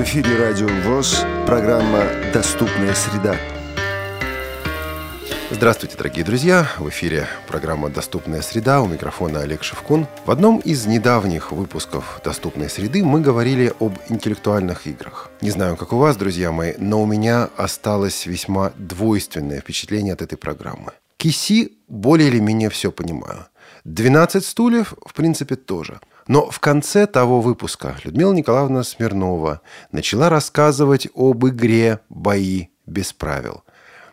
В эфире Радио ВОЗ, программа «Доступная среда». Здравствуйте, дорогие друзья! В эфире программа «Доступная среда». У микрофона Олег Шевкун. В одном из недавних выпусков «Доступной среды» мы говорили об интеллектуальных играх. Не знаю, как у вас, друзья мои, но у меня осталось весьма двойственное впечатление от этой программы. Киси более или менее все понимаю. 12 стульев, в принципе, тоже. Но в конце того выпуска Людмила Николаевна Смирнова начала рассказывать об игре «Бои без правил».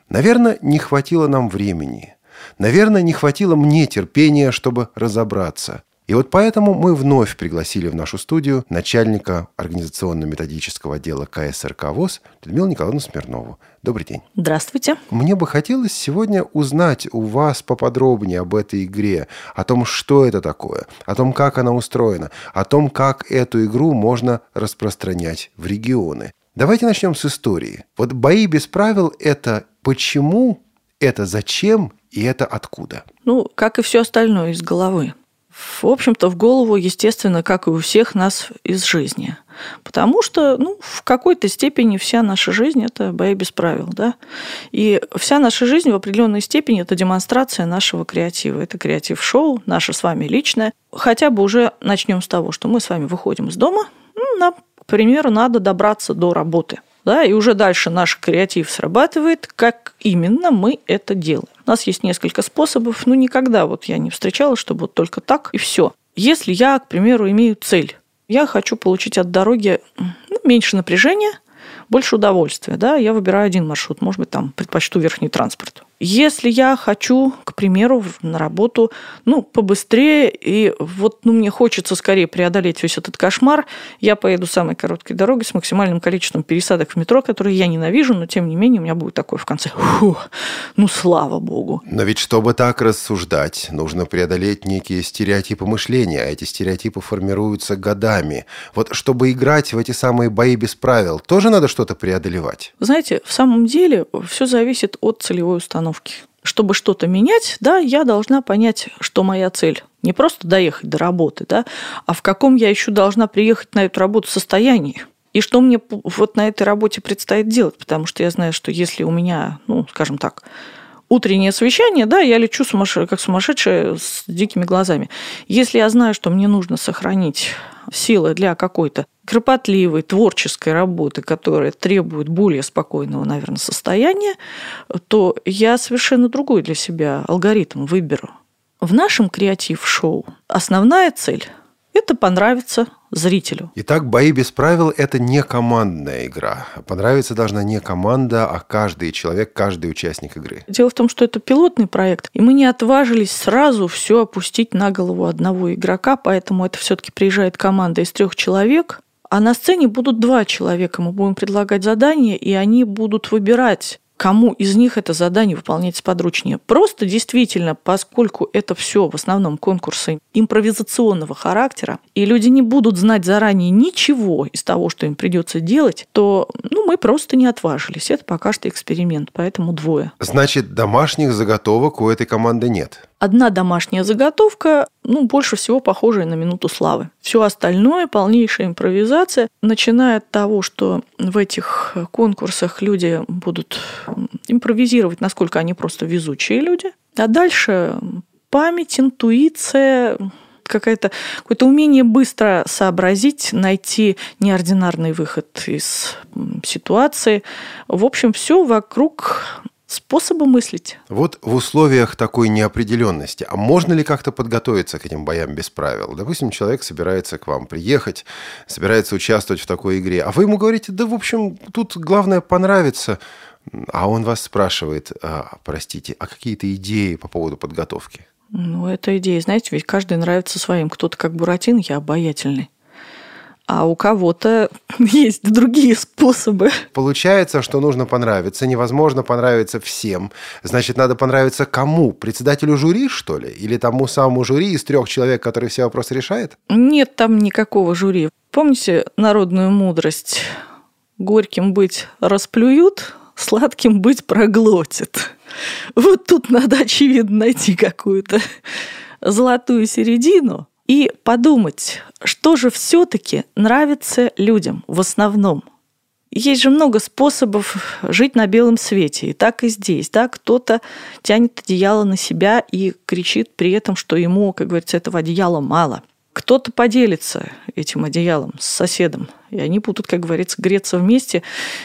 Наверное, не хватило нам времени. Наверное, не хватило мне терпения, чтобы разобраться. И вот поэтому мы вновь пригласили в нашу студию начальника организационно-методического отдела КСРК ВОЗ Людмилу Николаевну Смирнову. Добрый день. Здравствуйте. Мне бы хотелось сегодня узнать у вас поподробнее об этой игре, о том, что это такое, о том, как она устроена, о том, как эту игру можно распространять в регионы. Давайте начнем с истории. Вот бои без правил – это почему, это зачем и это откуда? Ну, как и все остальное из головы в общем-то, в голову, естественно, как и у всех нас из жизни. Потому что, ну, в какой-то степени вся наша жизнь – это бои без правил, да. И вся наша жизнь в определенной степени – это демонстрация нашего креатива. Это креатив-шоу, наше с вами личное. Хотя бы уже начнем с того, что мы с вами выходим из дома, ну, нам, к примеру, надо добраться до работы да, и уже дальше наш креатив срабатывает, как именно мы это делаем. У нас есть несколько способов, но никогда вот я не встречала, чтобы вот только так и все. Если я, к примеру, имею цель, я хочу получить от дороги ну, меньше напряжения, больше удовольствия, да, я выбираю один маршрут, может быть, там предпочту верхний транспорт. Если я хочу, к примеру, на работу, ну, побыстрее, и вот, ну, мне хочется скорее преодолеть весь этот кошмар, я поеду самой короткой дорогой с максимальным количеством пересадок в метро, которые я ненавижу, но, тем не менее, у меня будет такое в конце, фух, ну, слава богу. Но ведь, чтобы так рассуждать, нужно преодолеть некие стереотипы мышления, а эти стереотипы формируются годами. Вот, чтобы играть в эти самые бои без правил, тоже надо что-то преодолевать? Знаете, в самом деле все зависит от целевой установки установки. Чтобы что-то менять, да, я должна понять, что моя цель. Не просто доехать до работы, да, а в каком я еще должна приехать на эту работу состоянии. И что мне вот на этой работе предстоит делать, потому что я знаю, что если у меня, ну, скажем так, утреннее совещание, да, я лечу сумасш... как сумасшедшая с дикими глазами. Если я знаю, что мне нужно сохранить силы для какой-то кропотливой, творческой работы, которая требует более спокойного, наверное, состояния, то я совершенно другой для себя алгоритм выберу. В нашем креатив-шоу основная цель – это понравиться зрителю. Итак, бои без правил – это не командная игра. Понравиться должна не команда, а каждый человек, каждый участник игры. Дело в том, что это пилотный проект, и мы не отважились сразу все опустить на голову одного игрока, поэтому это все-таки приезжает команда из трех человек, а на сцене будут два человека. Мы будем предлагать задания, и они будут выбирать кому из них это задание выполнять сподручнее. Просто действительно, поскольку это все в основном конкурсы импровизационного характера, и люди не будут знать заранее ничего из того, что им придется делать, то ну, мы просто не отважились. Это пока что эксперимент, поэтому двое. Значит, домашних заготовок у этой команды нет? Одна домашняя заготовка, ну, больше всего похожая на минуту славы. Все остальное – полнейшая импровизация, начиная от того, что в этих конкурсах люди будут импровизировать, насколько они просто везучие люди, а дальше память, интуиция, какое-то какое-то умение быстро сообразить, найти неординарный выход из ситуации. В общем, все вокруг способа мыслить. Вот в условиях такой неопределенности, а можно ли как-то подготовиться к этим боям без правил? Допустим, человек собирается к вам приехать, собирается участвовать в такой игре, а вы ему говорите, да, в общем, тут главное понравится, а он вас спрашивает, а, простите, а какие-то идеи по поводу подготовки? Ну, это идея, знаете, ведь каждый нравится своим. Кто-то как Буратино, я обаятельный а у кого-то есть другие способы. Получается, что нужно понравиться. Невозможно понравиться всем. Значит, надо понравиться кому? Председателю жюри, что ли? Или тому самому жюри из трех человек, который все вопросы решает? Нет там никакого жюри. Помните народную мудрость? Горьким быть расплюют, сладким быть проглотит. Вот тут надо, очевидно, найти какую-то золотую середину, и подумать, что же все-таки нравится людям в основном. есть же много способов жить на белом свете. И так и здесь. Да? Кто-то тянет одеяло на себя и кричит при этом, что ему, как говорится, этого одеяла мало. Кто-то поделится этим одеялом с соседом, и они будут, как говорится, греться вместе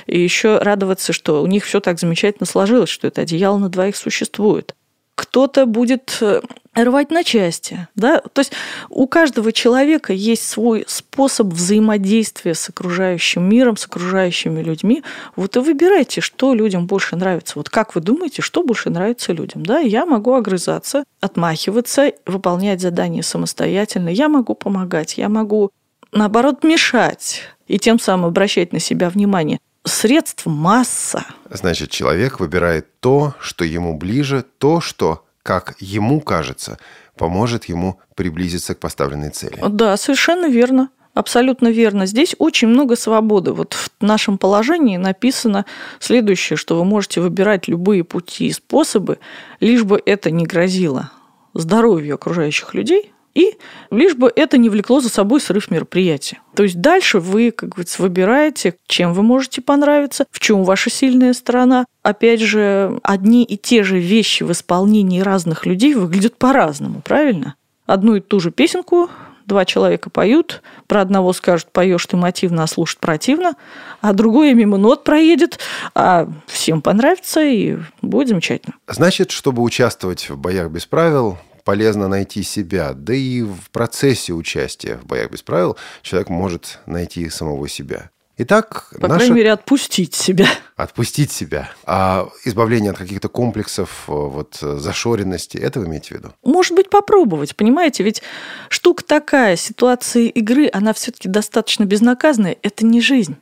и еще радоваться, что у них все так замечательно сложилось, что это одеяло на двоих существует кто-то будет э, рвать на части. Да? То есть у каждого человека есть свой способ взаимодействия с окружающим миром, с окружающими людьми. Вот и выбирайте, что людям больше нравится. Вот как вы думаете, что больше нравится людям? Да? Я могу огрызаться, отмахиваться, выполнять задания самостоятельно. Я могу помогать, я могу, наоборот, мешать и тем самым обращать на себя внимание – средств масса. Значит, человек выбирает то, что ему ближе, то, что, как ему кажется, поможет ему приблизиться к поставленной цели. Да, совершенно верно. Абсолютно верно. Здесь очень много свободы. Вот в нашем положении написано следующее, что вы можете выбирать любые пути и способы, лишь бы это не грозило здоровью окружающих людей, и лишь бы это не влекло за собой срыв мероприятия. То есть дальше вы, как говорится, выбираете, чем вы можете понравиться, в чем ваша сильная сторона. Опять же, одни и те же вещи в исполнении разных людей выглядят по-разному, правильно? Одну и ту же песенку два человека поют, про одного скажут, поешь ты мотивно, а слушать противно, а другой мимо нот проедет, а всем понравится и будет замечательно. Значит, чтобы участвовать в боях без правил, полезно найти себя. Да и в процессе участия в боях без правил человек может найти самого себя. Итак, по наша... крайней мере, отпустить себя. Отпустить себя. А избавление от каких-то комплексов, э, вот зашоренности, это вы имеете в виду? Может быть, попробовать, понимаете? Ведь штука такая, ситуация игры, она все-таки достаточно безнаказанная. Это не жизнь.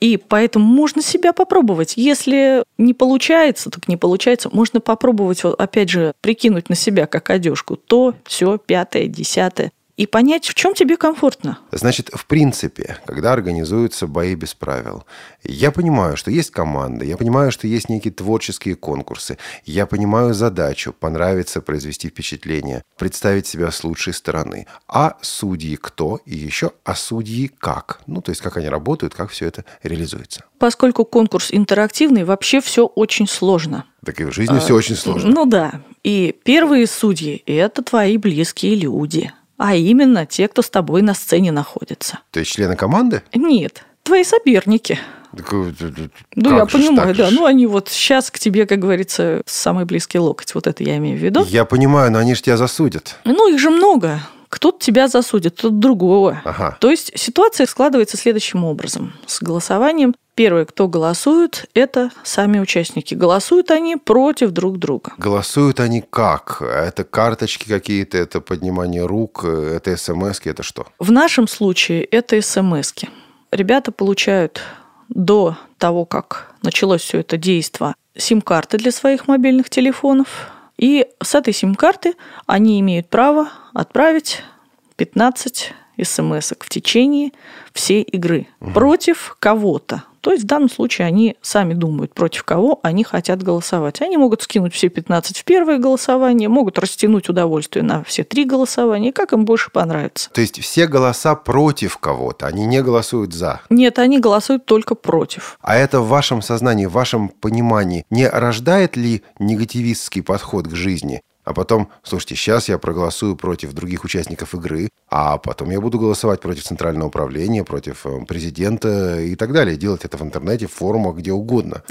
И поэтому можно себя попробовать. Если не получается, так не получается. Можно попробовать, опять же, прикинуть на себя как одежку. То, все, пятое, десятое и понять, в чем тебе комфортно. Значит, в принципе, когда организуются бои без правил, я понимаю, что есть команда, я понимаю, что есть некие творческие конкурсы, я понимаю задачу понравиться, произвести впечатление, представить себя с лучшей стороны. А судьи кто и еще а судьи как? Ну, то есть, как они работают, как все это реализуется. Поскольку конкурс интерактивный, вообще все очень сложно. Так и в жизни а, все очень сложно. Ну да. И первые судьи – это твои близкие люди – а именно те, кто с тобой на сцене находится. То есть члены команды? Нет, твои соперники. Так, э, ну, я же, понимаю, да. Же? Ну, они вот сейчас к тебе, как говорится, самый близкий локоть. Вот это я имею в виду. Я понимаю, но они же тебя засудят. Ну, их же много. Кто-то тебя засудит, кто-то другого. Ага. То есть ситуация складывается следующим образом. С голосованием Первые, кто голосует, это сами участники. Голосуют они против друг друга. Голосуют они как? Это карточки какие-то, это поднимание рук, это смс это что? В нашем случае это смс -ки. Ребята получают до того, как началось все это действо, сим-карты для своих мобильных телефонов. И с этой сим-карты они имеют право отправить 15 смс в течение всей игры угу. против кого-то. То есть в данном случае они сами думают, против кого они хотят голосовать. Они могут скинуть все 15 в первое голосование, могут растянуть удовольствие на все три голосования, как им больше понравится. То есть все голоса против кого-то, они не голосуют за? Нет, они голосуют только против. А это в вашем сознании, в вашем понимании не рождает ли негативистский подход к жизни? А потом, слушайте, сейчас я проголосую против других участников игры, а потом я буду голосовать против Центрального управления, против э, президента и так далее. Делать это в интернете, в форумах, где угодно.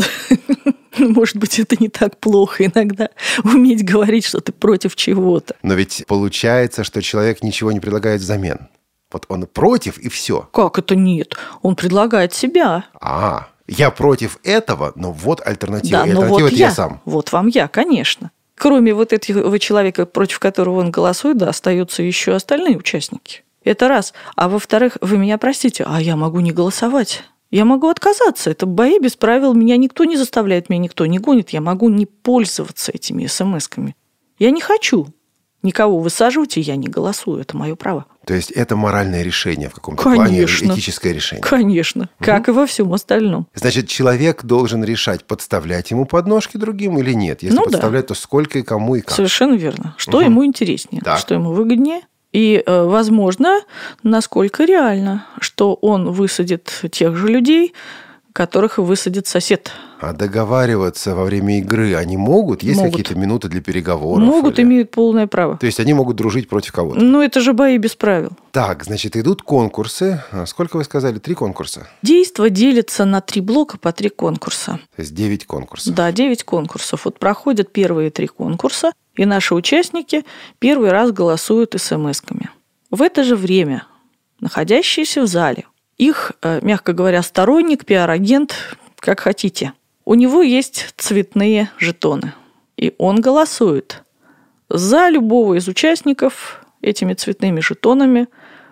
Может быть, это не так плохо иногда, уметь говорить, что ты против чего-то. Но ведь получается, что человек ничего не предлагает взамен. Вот он против, и все. Как это нет? Он предлагает себя. А, я против этого, но вот альтернатива. Да, альтернатива вот это я. я сам. Вот вам я, конечно. Кроме вот этого человека, против которого он голосует, да, остаются еще остальные участники. Это раз. А во-вторых, вы меня простите, а я могу не голосовать. Я могу отказаться. Это бои без правил. Меня никто не заставляет, меня никто не гонит. Я могу не пользоваться этими смс-ками. Я не хочу никого высаживать, и я не голосую. Это мое право. То есть это моральное решение в каком-то плане, этическое решение. Конечно, угу. как и во всем остальном. Значит, человек должен решать, подставлять ему подножки другим или нет. Если ну, подставлять, да. то сколько и кому и как. Совершенно верно. Что угу. ему интереснее, так. что ему выгоднее. И, э, возможно, насколько реально, что он высадит тех же людей, которых высадит сосед. А договариваться во время игры они могут? Есть какие-то минуты для переговоров? Могут, или- имеют полное право. То есть они могут дружить против кого-то? Ну, это же бои без правил. Так, значит, идут конкурсы. А Сколько вы сказали? Три конкурса? Действо делится на три блока по три конкурса. То есть девять конкурсов. Да, 9 конкурсов. Вот проходят первые три конкурса, и наши участники первый раз голосуют смс-ками. В это же время, находящиеся в зале, их, э, мягко говоря, сторонник, пиар-агент, как хотите, у него есть цветные жетоны. И он голосует за любого из участников этими цветными жетонами,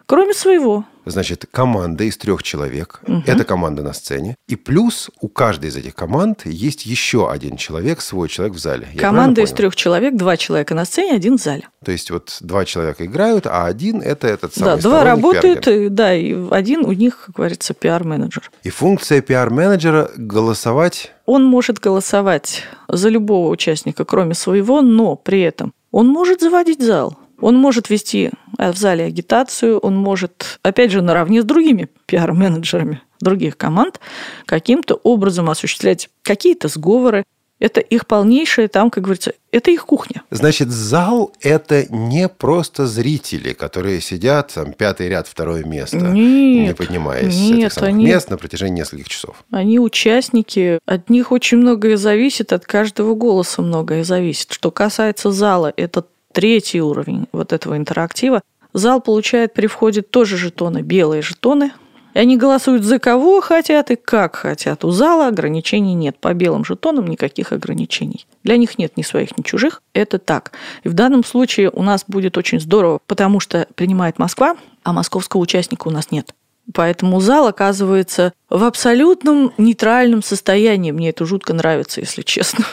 кроме своего. Значит, команда из трех человек. Это команда на сцене. И плюс у каждой из этих команд есть еще один человек, свой человек в зале. Я Команда из трех человек, два человека на сцене, один в зале. То есть вот два человека играют, а один это этот самый Да, два работают, и, да, и один у них, как говорится, пиар-менеджер. И функция пиар-менеджера голосовать Он может голосовать за любого участника, кроме своего, но при этом он может заводить зал. Он может вести э, в зале агитацию, он может, опять же, наравне с другими пиар-менеджерами других команд каким-то образом осуществлять какие-то сговоры. Это их полнейшее, там, как говорится, это их кухня. Значит, зал – это не просто зрители, которые сидят, там, пятый ряд, второе место, не Нет, поднимаясь с нет, этих самых они- мест на протяжении нескольких часов. Они участники, от них очень многое зависит, от каждого голоса многое зависит. Что касается зала, это третий уровень вот этого интерактива. Зал получает при входе тоже жетоны, белые жетоны. И они голосуют за кого хотят и как хотят. У зала ограничений нет. По белым жетонам никаких ограничений. Для них нет ни своих, ни чужих. Это так. И в данном случае у нас будет очень здорово, потому что принимает Москва, а московского участника у нас нет. Поэтому зал оказывается в абсолютном нейтральном состоянии. Мне это жутко нравится, если честно.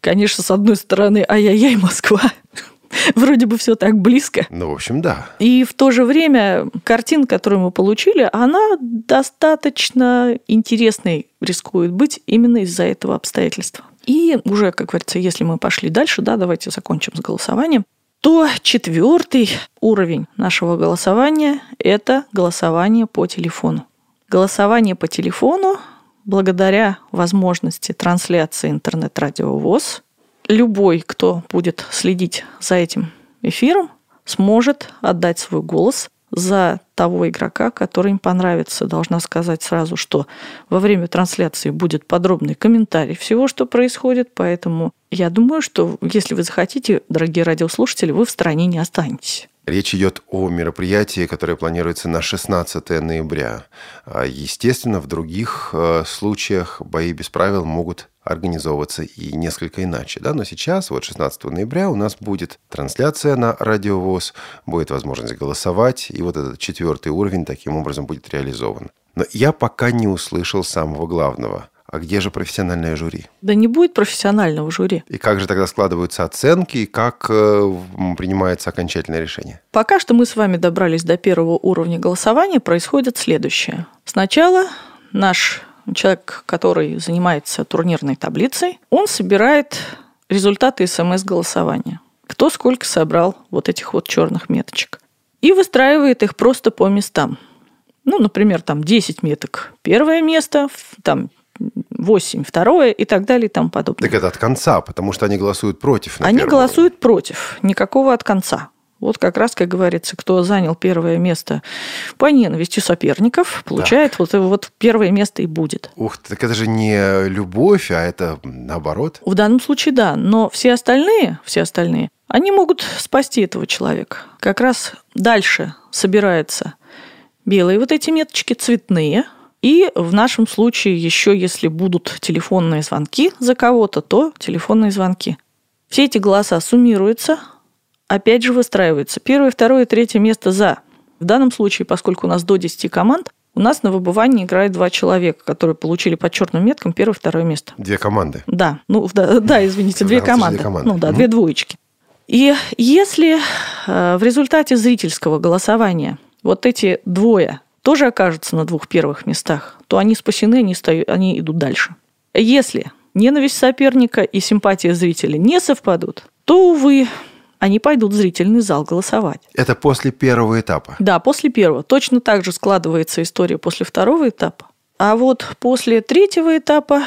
Конечно, с одной стороны, ай-яй-яй, Москва. Вроде бы все так близко. Ну, в общем, да. И в то же время картинка, которую мы получили, она достаточно интересной рискует быть именно из-за этого обстоятельства. И уже, как говорится, если мы пошли дальше, да, давайте закончим с голосованием, то четвертый уровень нашего голосования – это голосование по телефону. Голосование по телефону благодаря возможности трансляции интернет-радио ВОЗ, любой, кто будет следить за этим эфиром, сможет отдать свой голос за того игрока, который им понравится. Должна сказать сразу, что во время трансляции будет подробный комментарий всего, что происходит, поэтому я думаю, что если вы захотите, дорогие радиослушатели, вы в стороне не останетесь. Речь идет о мероприятии, которое планируется на 16 ноября. А, Естественно, в других э, случаях бои без правил могут организовываться и несколько иначе. Да? Но сейчас, вот 16 ноября, у нас будет трансляция на Радиовоз, будет возможность голосовать, и вот этот четвертый уровень таким образом будет реализован. Но я пока не услышал самого главного. А где же профессиональное жюри? Да не будет профессионального жюри. И как же тогда складываются оценки, и как э, принимается окончательное решение? Пока что мы с вами добрались до первого уровня голосования, происходит следующее. Сначала наш человек, который занимается турнирной таблицей, он собирает результаты СМС-голосования. Кто сколько собрал вот этих вот черных меточек. И выстраивает их просто по местам. Ну, например, там 10 меток первое место, там 8 второе и так далее и тому подобное. Так это от конца, потому что они голосуют против. Они голосуют против, никакого от конца. Вот как раз, как говорится, кто занял первое место по ненависти соперников, получает вот, вот первое место и будет. Ух, так это же не любовь, а это наоборот. В данном случае да, но все остальные, все остальные, они могут спасти этого человека. Как раз дальше собираются белые вот эти меточки, цветные, и в нашем случае еще, если будут телефонные звонки за кого-то, то телефонные звонки. Все эти голоса суммируются, опять же выстраиваются. Первое, второе и третье место за. В данном случае, поскольку у нас до 10 команд, у нас на выбывании играет два человека, которые получили по черным меткам первое, второе место. Две команды. Да, ну да, да извините, две команды. две команды. Ну да, две двоечки. И если э, в результате зрительского голосования вот эти двое тоже окажутся на двух первых местах, то они спасены, они, стою- они идут дальше. Если ненависть соперника и симпатия зрителя не совпадут, то, увы, они пойдут в зрительный зал голосовать. Это после первого этапа. Да, после первого. Точно так же складывается история после второго этапа. А вот после третьего этапа,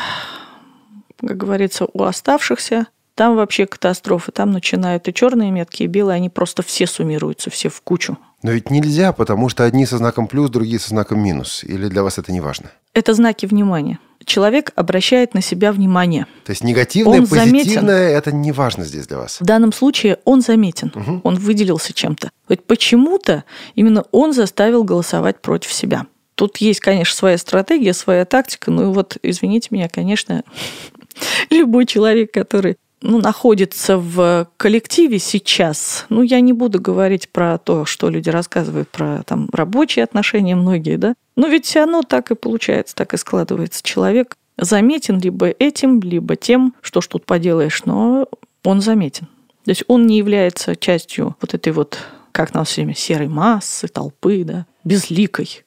как говорится, у оставшихся, там вообще катастрофа. Там начинают и черные метки, и белые, они просто все суммируются, все в кучу. Но ведь нельзя, потому что одни со знаком плюс, другие со знаком минус. Или для вас это не важно? Это знаки внимания. Человек обращает на себя внимание. То есть негативное, Он заметен. позитивное, это не важно здесь для вас. В данном случае он заметен, Мгм. он выделился чем-то. Вот почему-то именно он заставил голосовать против себя. Тут есть, конечно, своя стратегия, своя тактика. Ну и вот, извините меня, конечно, любой человек, который ну, находится в коллективе сейчас, ну, я не буду говорить про то, что люди рассказывают про там рабочие отношения многие, да, но ведь оно так и получается, так и складывается. Человек заметен либо этим, либо тем, что ж тут поделаешь, но он заметен. То есть он не является частью вот этой вот, как нам все время, серой массы, толпы, да, безликой.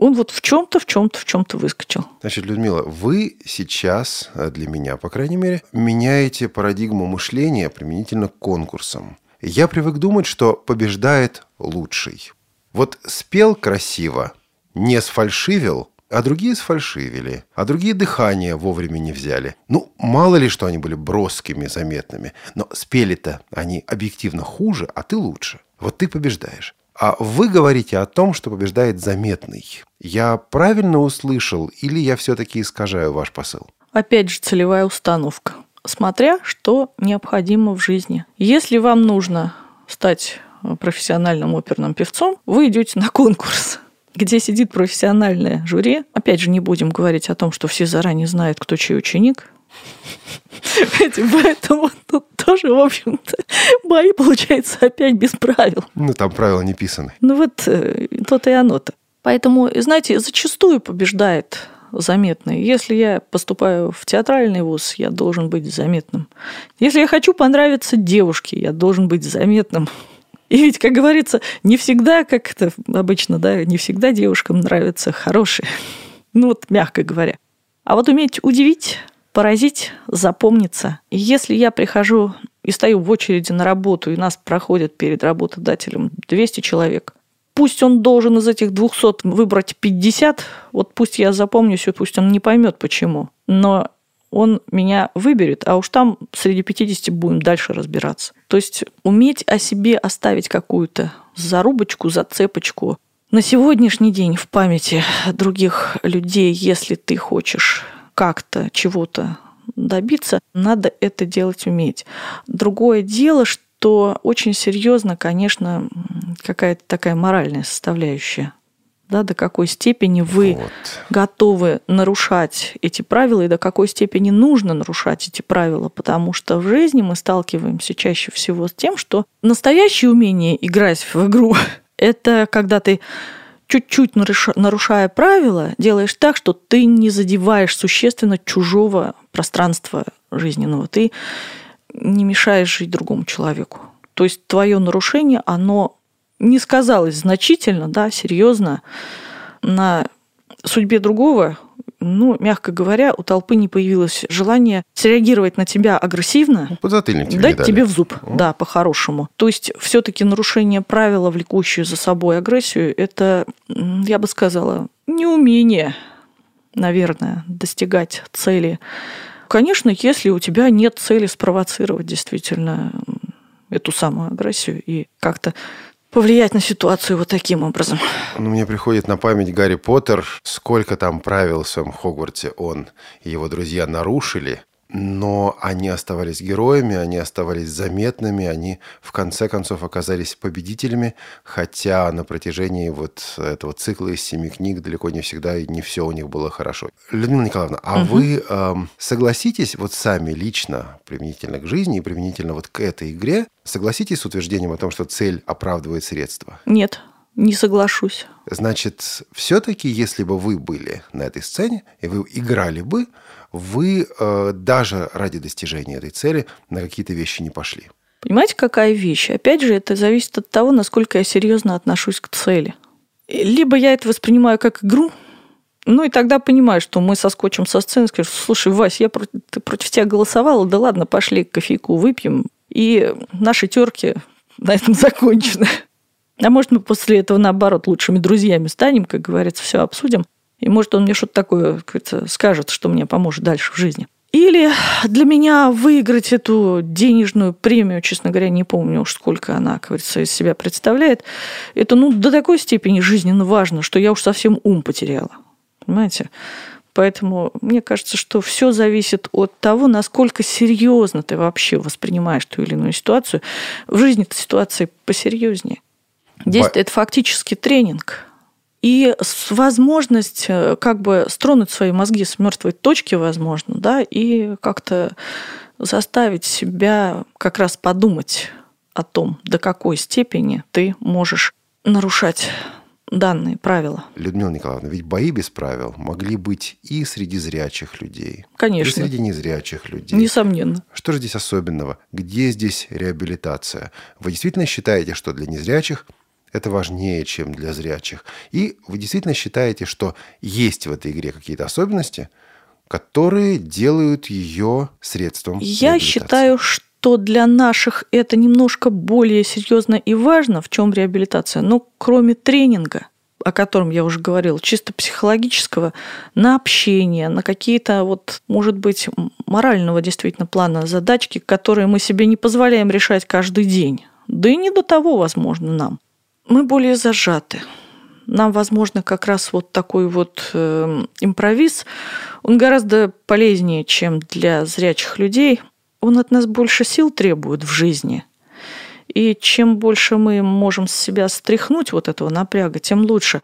Он вот в чем-то, в чем-то, в чем-то выскочил. Значит, Людмила, вы сейчас, э, для меня, по крайней мере, меняете парадигму мышления применительно к конкурсам. Я привык думать, что побеждает лучший. Вот спел красиво, не сфальшивил, а другие сфальшивили, а другие дыхание вовремя не взяли. Ну, мало ли, что они были броскими, заметными, но спели-то они объективно хуже, а ты лучше. Вот ты побеждаешь. А вы говорите о том, что побеждает заметный. Я правильно услышал или я все-таки искажаю ваш посыл? Опять же, целевая установка. Смотря, что необходимо в жизни. Если вам нужно стать профессиональным оперным певцом, вы идете на конкурс где сидит профессиональное жюри. Опять же, не будем говорить о том, что все заранее знают, кто чей ученик. Поэтому тут тоже, в общем-то, бои, получается, опять без правил. Ну, там правила не писаны. Ну, вот э, то-то и оно-то. Поэтому, знаете, зачастую побеждает заметный. Если я поступаю в театральный вуз, я должен быть заметным. Если я хочу понравиться девушке, я должен быть заметным. И ведь, как говорится, не всегда, как это обычно, да, не всегда девушкам нравятся хорошие. Ну вот, мягко говоря. А вот уметь удивить, поразить, запомниться. И если я прихожу и стою в очереди на работу, и нас проходит перед работодателем 200 человек, пусть он должен из этих 200 выбрать 50, вот пусть я запомню все, пусть он не поймет почему, но он меня выберет, а уж там среди 50 будем дальше разбираться. То есть уметь о себе оставить какую-то зарубочку, зацепочку, на сегодняшний день в памяти других людей, если ты хочешь как-то чего-то добиться, надо это делать уметь. Другое дело, что очень серьезно, конечно, какая-то такая моральная составляющая. Да, до какой степени вы Вот. готовы нарушать эти правила и до какой степени нужно нарушать эти правила, потому что в жизни мы сталкиваемся чаще всего с тем, что настоящее умение играть в игру – это когда ты чуть-чуть наруша- нарушая правила, делаешь так, что ты не задеваешь существенно чужого пространства жизненного, ты не мешаешь жить другому человеку. То есть твое нарушение, оно не сказалось значительно, да, серьезно на судьбе другого, ну, мягко говоря, у толпы не появилось желания среагировать на тебя агрессивно, Подзатыльник тебе дать тебе в зуб, О. да, по-хорошему. То есть все-таки нарушение правила, влекущее за собой агрессию, это, я бы сказала, неумение, наверное, достигать цели. Конечно, если у тебя нет цели спровоцировать действительно эту самую агрессию и как-то повлиять на ситуацию вот таким образом. Ну, мне приходит на память Гарри Поттер, сколько там правил в своем Хогвартсе он и его друзья нарушили, но они оставались героями, они оставались заметными, они в конце концов оказались победителями, хотя на протяжении вот этого цикла из семи книг далеко не всегда и не все у них было хорошо. Людмила Николаевна, а вы эм, согласитесь вот сами лично, применительно к жизни и применительно вот к этой игре, согласитесь с утверждением о том, что цель оправдывает средства? Нет, не соглашусь. Значит, все-таки, если бы вы были на этой сцене, и вы играли бы, вы э, даже ради достижения этой цели на какие-то вещи не пошли. Понимаете, какая вещь? Опять же, это зависит от того, насколько я серьезно отношусь к цели. Либо я это воспринимаю как игру, ну и тогда понимаю, что мы соскочим со сцены скажем, слушай, Вась, я против, против тебя голосовала, да ладно, пошли кофейку выпьем, и наши терки на этом закончены. А может, мы после этого, наоборот, лучшими друзьями станем, как говорится, все обсудим. И может он мне что-то такое скажет, что мне поможет дальше в жизни. Или для меня выиграть эту денежную премию, честно говоря, не помню уж сколько она, как говорится, из себя представляет, это ну, до такой степени жизненно важно, что я уж совсем ум потеряла. Понимаете? Поэтому мне кажется, что все зависит от того, насколько серьезно ты вообще воспринимаешь ту или иную ситуацию. В жизни эта ситуация посерьезнее. Здесь Ба... это фактически тренинг. И возможность э, как бы стронуть свои мозги с мертвой точки, возможно, да, и как-то заставить себя как раз подумать о том, до какой степени ты можешь нарушать данные правила. Людмила Николаевна, ведь бои без правил могли быть и среди зрячих людей. Конечно. И среди незрячих людей. Несомненно. Что же здесь особенного? Где здесь реабилитация? Вы действительно считаете, что для незрячих это важнее, чем для зрячих? И вы действительно считаете, что есть в этой игре какие-то особенности, которые делают ее средством Я считаю, что то для наших это немножко более серьезно и важно, в чем реабилитация. Но кроме тренинга, о котором я уже говорила, чисто психологического, на общение, на какие-то, вот, может быть, морального действительно плана задачки, которые мы себе не позволяем решать каждый день. Да и не до того, возможно, нам. Мы более зажаты. Нам, возможно, как раз вот такой вот э, импровиз, он гораздо полезнее, чем для зрячих людей, он от нас больше сил требует в жизни. И чем больше мы можем с себя стряхнуть вот этого напряга, тем лучше.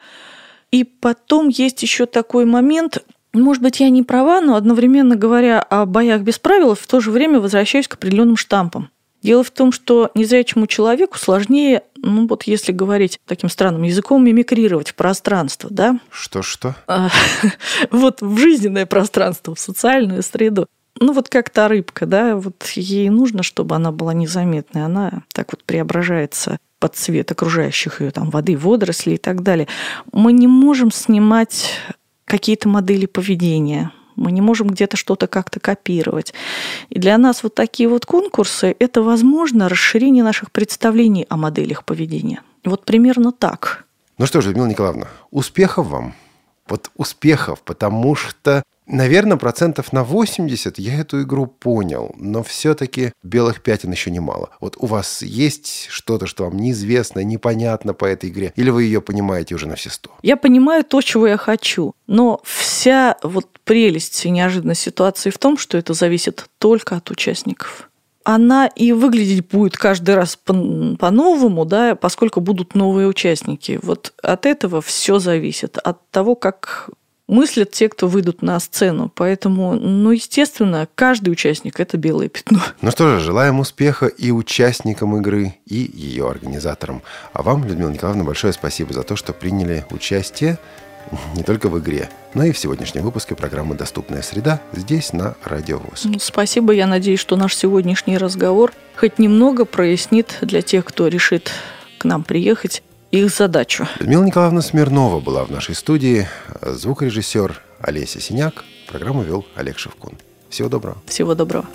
И потом есть еще такой момент, может быть, я не права, но одновременно говоря о боях без правил, в то же время возвращаюсь к определенным штампам. Дело в том, что незрячему человеку сложнее, ну вот если говорить таким странным языком, мимикрировать в пространство, да? Что-что? Вот в жизненное пространство, в социальную среду ну вот как та рыбка, да, вот ей нужно, чтобы она была незаметной, она так вот преображается под цвет окружающих ее там воды, водорослей и так далее. Мы не можем снимать какие-то модели поведения, мы не можем где-то что-то как-то копировать. И для нас вот такие вот конкурсы – это, возможно, расширение наших представлений о моделях поведения. Вот примерно так. Ну что ж, Людмила Николаевна, успехов вам. Вот успехов, потому что Наверное, процентов на 80 я эту игру понял, но все-таки белых пятен еще немало. Вот у вас есть что-то, что вам неизвестно, непонятно по этой игре, или вы ее понимаете уже на все сто? Я понимаю то, чего я хочу, но вся вот прелесть и неожиданность ситуации в том, что это зависит только от участников она и выглядеть будет каждый раз по-новому, да, поскольку будут новые участники. Вот от этого все зависит, от того, как мыслят те, кто выйдут на сцену. Поэтому, ну, естественно, каждый участник – это белое пятно. Ну что же, желаем успеха и участникам игры, и ее организаторам. А вам, Людмила Николаевна, большое спасибо за то, что приняли участие не только в игре, но и в сегодняшнем выпуске программы «Доступная среда» здесь, на Радио ВОЗ. Ну, спасибо. Я надеюсь, что наш сегодняшний разговор хоть немного прояснит для тех, кто решит к нам приехать, их задачу. Людмила Николаевна Смирнова была в нашей студии, звукорежиссер Олеся Синяк. Программу вел Олег Шевкун. Всего доброго. Всего доброго.